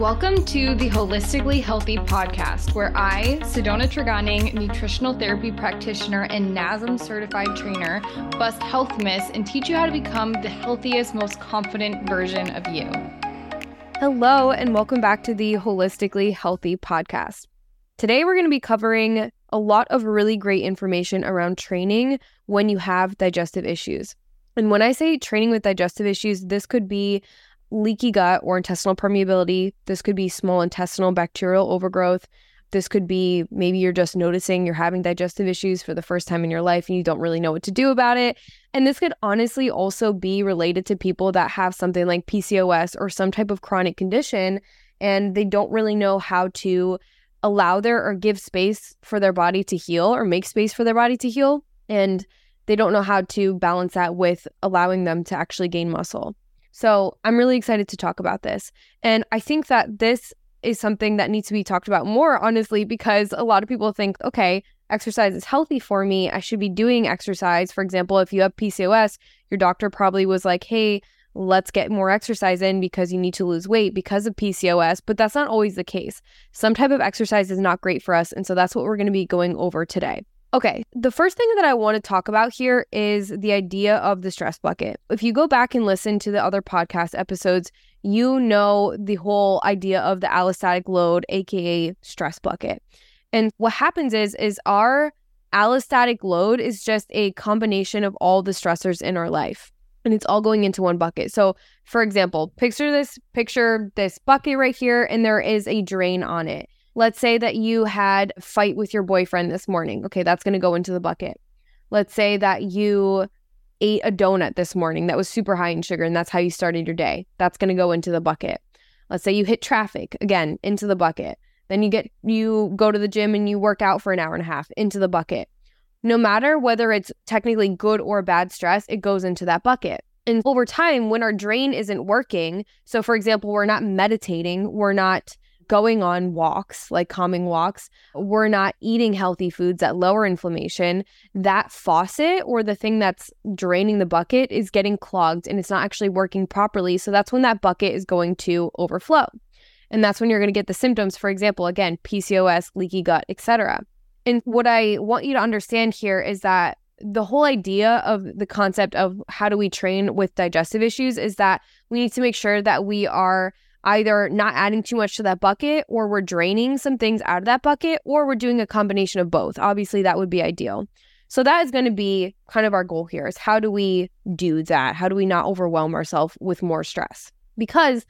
Welcome to the Holistically Healthy podcast, where I, Sydona Tregoning, nutritional therapy practitioner and NASM certified trainer, bust health myths and teach you how to become the healthiest, most confident version of you. Hello, and welcome back to the Holistically Healthy podcast. Today, we're going to be covering a lot of really great information around training when you have digestive issues. And when I say training with digestive issues, this could be leaky gut or intestinal permeability. This could be small intestinal bacterial overgrowth. This could be maybe you're just noticing you're having digestive issues for the first time in your life and you don't really know what to do about it. And this could honestly also be related to people that have something like PCOS or some type of chronic condition and they don't really know how to allow their or give space for their body to heal or make space for their body to heal. And they don't know how to balance that with allowing them to actually gain muscle. So I'm really excited to talk about this. And I think that this is something that needs to be talked about more, honestly, because a lot of people think, okay, exercise is healthy for me. I should be doing exercise. For example, if you have PCOS, your doctor probably was like, hey, let's get more exercise in because you need to lose weight because of PCOS, but that's not always the case. Some type of exercise is not great for us. And so that's what we're going to be going over today. Okay, the first thing that I want to talk about here is the idea of the stress bucket. If you go back and listen to the other podcast episodes, you know the whole idea of the allostatic load, aka stress bucket. And what happens is is our allostatic load is just a combination of all the stressors in our life and it's all going into one bucket. So, for example, picture this picture this bucket right here and there is a drain on it. Let's say that you had a fight with your boyfriend this morning. Okay, that's going to go into the bucket. Let's say that you ate a donut this morning that was super high in sugar and that's how you started your day. That's going to go into the bucket. Let's say you hit traffic, again, into the bucket. Then you get you go to the gym and you work out for an hour and a half into the bucket. No matter whether it's technically good or bad stress, it goes into that bucket. And over time, when our drain isn't working, so for example, we're not meditating, we're not going on walks, like calming walks, we're not eating healthy foods that lower inflammation, that faucet or the thing that's draining the bucket is getting clogged and it's not actually working properly. So that's when that bucket is going to overflow. And that's when you're going to get the symptoms, for example, again, PCOS, leaky gut, etc. And what I want you to understand here is that the whole idea of the concept of how do we train with digestive issues is that we need to make sure that we are either not adding too much to that bucket or we're draining some things out of that bucket or we're doing a combination of both. Obviously, that would be ideal. So that is going to be kind of our goal here is how do we do that? How do we not overwhelm ourselves with more stress? Because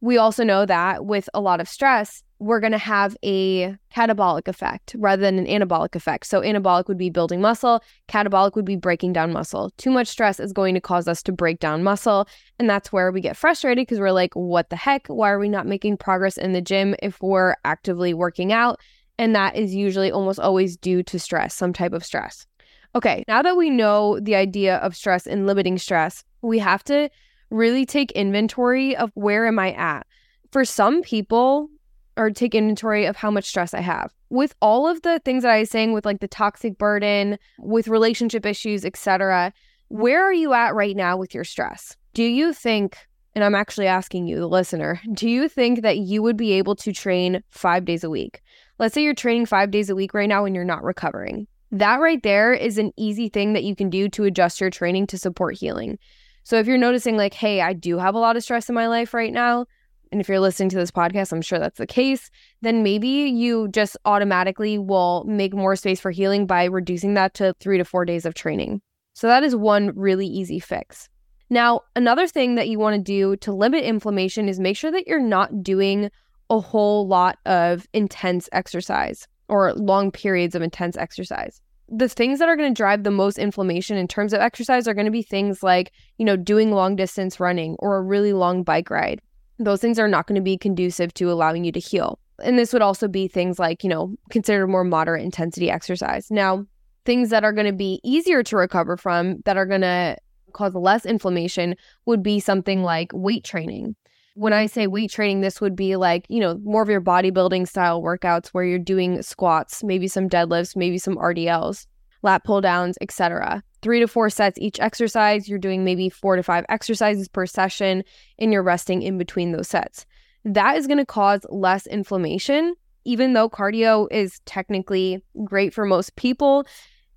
we also know that with a lot of stress, we're going to have a catabolic effect rather than an anabolic effect. So, anabolic would be building muscle, catabolic would be breaking down muscle. Too much stress is going to cause us to break down muscle. And that's where we get frustrated because we're like, what the heck? Why are we not making progress in the gym if we're actively working out? And that is usually almost always due to stress, some type of stress. Okay, now that we know the idea of stress and limiting stress, we have to really take inventory of where am I at. For some people, or take inventory of how much stress I have. With all of the things that I was saying with like the toxic burden, with relationship issues, etc., where are you at right now with your stress? Do you think and I'm actually asking you, the listener, do you think that you would be able to train 5 days a week? Let's say you're training 5 days a week right now and you're not recovering. That right there is an easy thing that you can do to adjust your training to support healing. So if you're noticing like, "Hey, I do have a lot of stress in my life right now," and if you're listening to this podcast, I'm sure that's the case, then maybe you just automatically will make more space for healing by reducing that to three to four days of training. So that is one really easy fix. Now, another thing that you want to do to limit inflammation is make sure that you're not doing a whole lot of intense exercise or long periods of intense exercise. The things that are going to drive the most inflammation in terms of exercise are going to be things like, you know, doing long distance running or a really long bike ride those things are not going to be conducive to allowing you to heal. And this would also be things like, you know, consider more moderate intensity exercise. Now, things that are going to be easier to recover from that are going to cause less inflammation would be something like weight training. When I say weight training, this would be like, you know, more of your bodybuilding style workouts where you're doing squats, maybe some deadlifts, maybe some RDLs, lat pull downs, etc three to four sets each exercise. You're doing maybe four to five exercises per session, and you're resting in between those sets. that is going to cause less inflammation. Even though cardio is technically great for most people,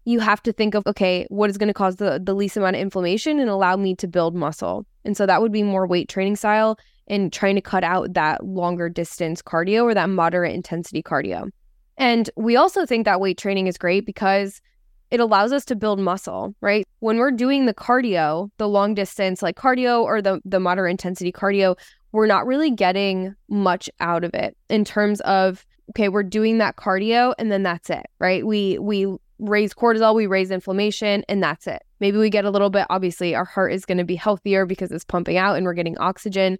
you have to think of okay, what is going to cause the, the least amount of inflammation and allow me to build muscle. And so that would be more weight training style and trying to cut out that longer distance cardio or that moderate intensity cardio. And we also think that weight training is great because it allows us to build muscle, right? When we're doing the cardio, the long distance like cardio or the the moderate intensity cardio, we're not really getting much out of it in terms of okay, we're doing that cardio and then that's it, right? We we raise cortisol, we raise inflammation and that's it. Maybe we get a little bit obviously our heart is going to be healthier because it's pumping out and we're getting oxygen,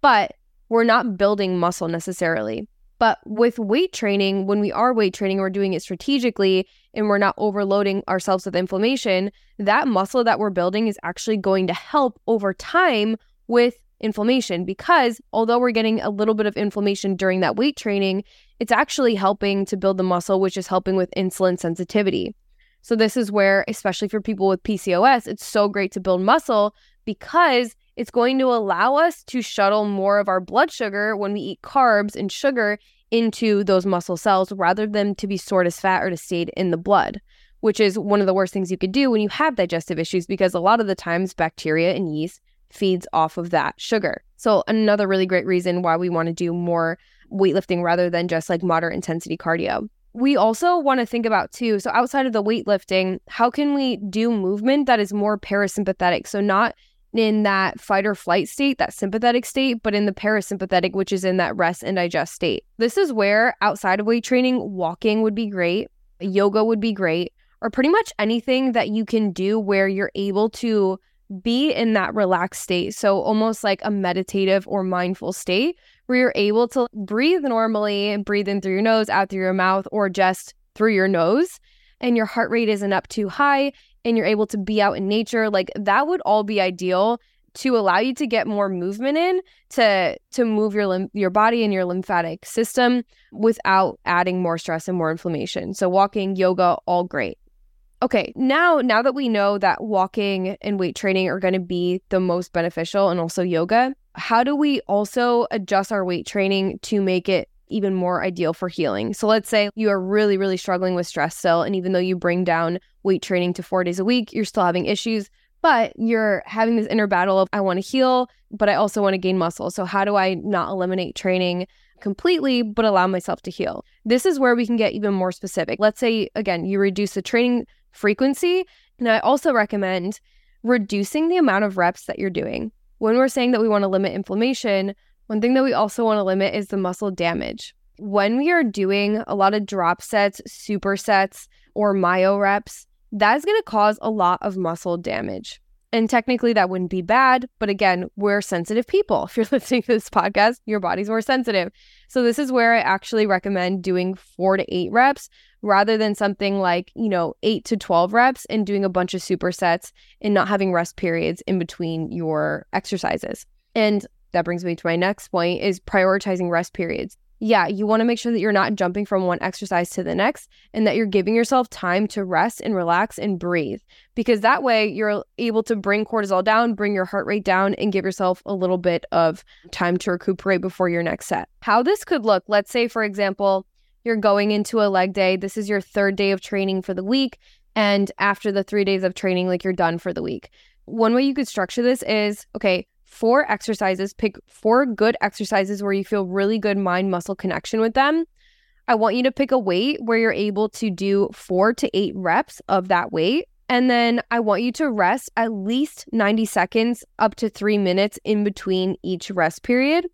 but we're not building muscle necessarily. But with weight training, when we are weight training, we're doing it strategically and we're not overloading ourselves with inflammation, that muscle that we're building is actually going to help over time with inflammation because although we're getting a little bit of inflammation during that weight training, it's actually helping to build the muscle, which is helping with insulin sensitivity. So, this is where, especially for people with PCOS, it's so great to build muscle because it's going to allow us to shuttle more of our blood sugar when we eat carbs and sugar into those muscle cells rather than to be stored as fat or to stay in the blood, which is one of the worst things you could do when you have digestive issues because a lot of the times bacteria and yeast feeds off of that sugar. So another really great reason why we want to do more weightlifting rather than just like moderate intensity cardio. We also want to think about too, so outside of the weightlifting, how can we do movement that is more parasympathetic? So not in that fight or flight state, that sympathetic state, but in the parasympathetic, which is in that rest and digest state. This is where outside of weight training, walking would be great, yoga would be great, or pretty much anything that you can do where you're able to be in that relaxed state. So almost like a meditative or mindful state where you're able to breathe normally and breathe in through your nose, out through your mouth, or just through your nose. And your heart rate isn't up too high and you're able to be out in nature, like that would all be ideal to allow you to get more movement in to to move your lim- your body and your lymphatic system without adding more stress and more inflammation. So walking, yoga, all great. Okay, now now that we know that walking and weight training are going to be the most beneficial and also yoga, how do we also adjust our weight training to make it even more ideal for healing. So let's say you are really, really struggling with stress still. And even though you bring down weight training to four days a week, you're still having issues, but you're having this inner battle of, I want to heal, but I also want to gain muscle. So how do I not eliminate training? completely, but allow myself to heal. This is where we can get even more specific. Let's say, again, you reduce the training frequency. And I also recommend reducing the amount of reps that you're doing. When we're saying that we want to limit inflammation, one thing that we also want to limit is the muscle damage. When we are doing a lot of drop sets, supersets, or myo reps, that is going to cause a lot of muscle damage. And technically, that wouldn't be bad. But again, we're sensitive people. If you're listening to this podcast, your body's more sensitive. So, this is where I actually recommend doing four to eight reps rather than something like, you know, eight to 12 reps and doing a bunch of supersets and not having rest periods in between your exercises. And that brings me to my next point is prioritizing rest periods. Yeah, you want to make sure that you're not jumping from one exercise to the next and that you're giving yourself time to rest and relax and breathe because that way you're able to bring cortisol down, bring your heart rate down, and give yourself a little bit of time to recuperate before your next set. How this could look, let's say, for example, you're going into a leg day. This is your third day of training for the week. And after the three days of training, like you're done for the week. One way you could structure this is okay, four exercises, pick four good exercises where you feel really good mind muscle connection with them. I want you to pick a weight where you're able to do four to eight reps of that weight. And then I want you to rest at least 90 seconds up to three minutes in between each rest period.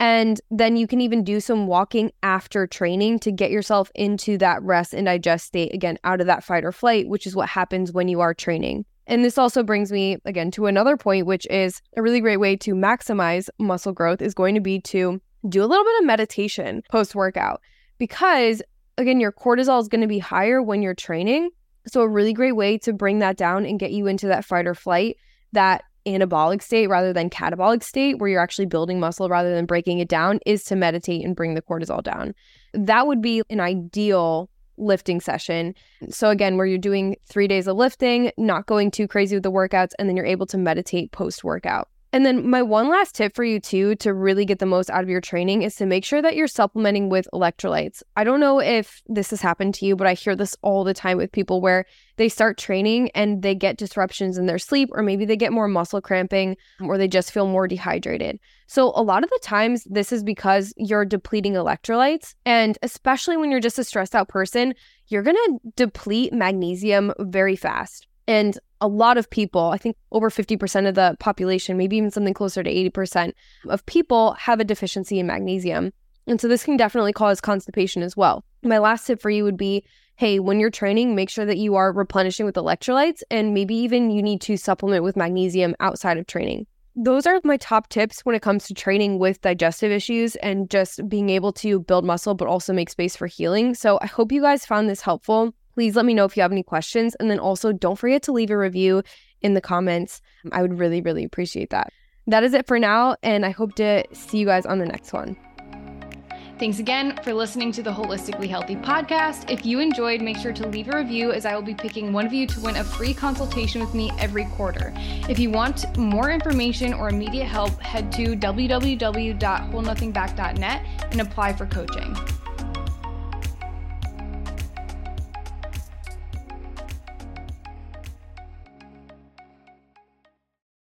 And then you can even do some walking after training to get yourself into that rest and digest state again, out of that fight or flight, which is what happens when you are training. And this also brings me again to another point, which is a really great way to maximize muscle growth is going to be to do a little bit of meditation post workout because again, your cortisol is going to be higher when you're training. So, a really great way to bring that down and get you into that fight or flight, that anabolic state rather than catabolic state, where you're actually building muscle rather than breaking it down, is to meditate and bring the cortisol down. That would be an ideal lifting session. So, again, where you're doing three days of lifting, not going too crazy with the workouts, and then you're able to meditate post workout. And then my one last tip for you too to really get the most out of your training is to make sure that you're supplementing with electrolytes. I don't know if this has happened to you, but I hear this all the time with people where they start training and they get disruptions in their sleep or maybe they get more muscle cramping or they just feel more dehydrated. So a lot of the times this is because you're depleting electrolytes and especially when you're just a stressed out person, you're going to deplete magnesium very fast. And a lot of people, I think over 50% of the population, maybe even something closer to 80% of people have a deficiency in magnesium. And so this can definitely cause constipation as well. My last tip for you would be hey, when you're training, make sure that you are replenishing with electrolytes and maybe even you need to supplement with magnesium outside of training. Those are my top tips when it comes to training with digestive issues and just being able to build muscle, but also make space for healing. So I hope you guys found this helpful. Please let me know if you have any questions. And then also don't forget to leave a review in the comments. I would really, really appreciate that. That is it for now. And I hope to see you guys on the next one. Thanks again for listening to the Holistically Healthy podcast. If you enjoyed, make sure to leave a review as I will be picking one of you to win a free consultation with me every quarter. If you want more information or immediate help, head to www.holdnothingback.net and apply for coaching.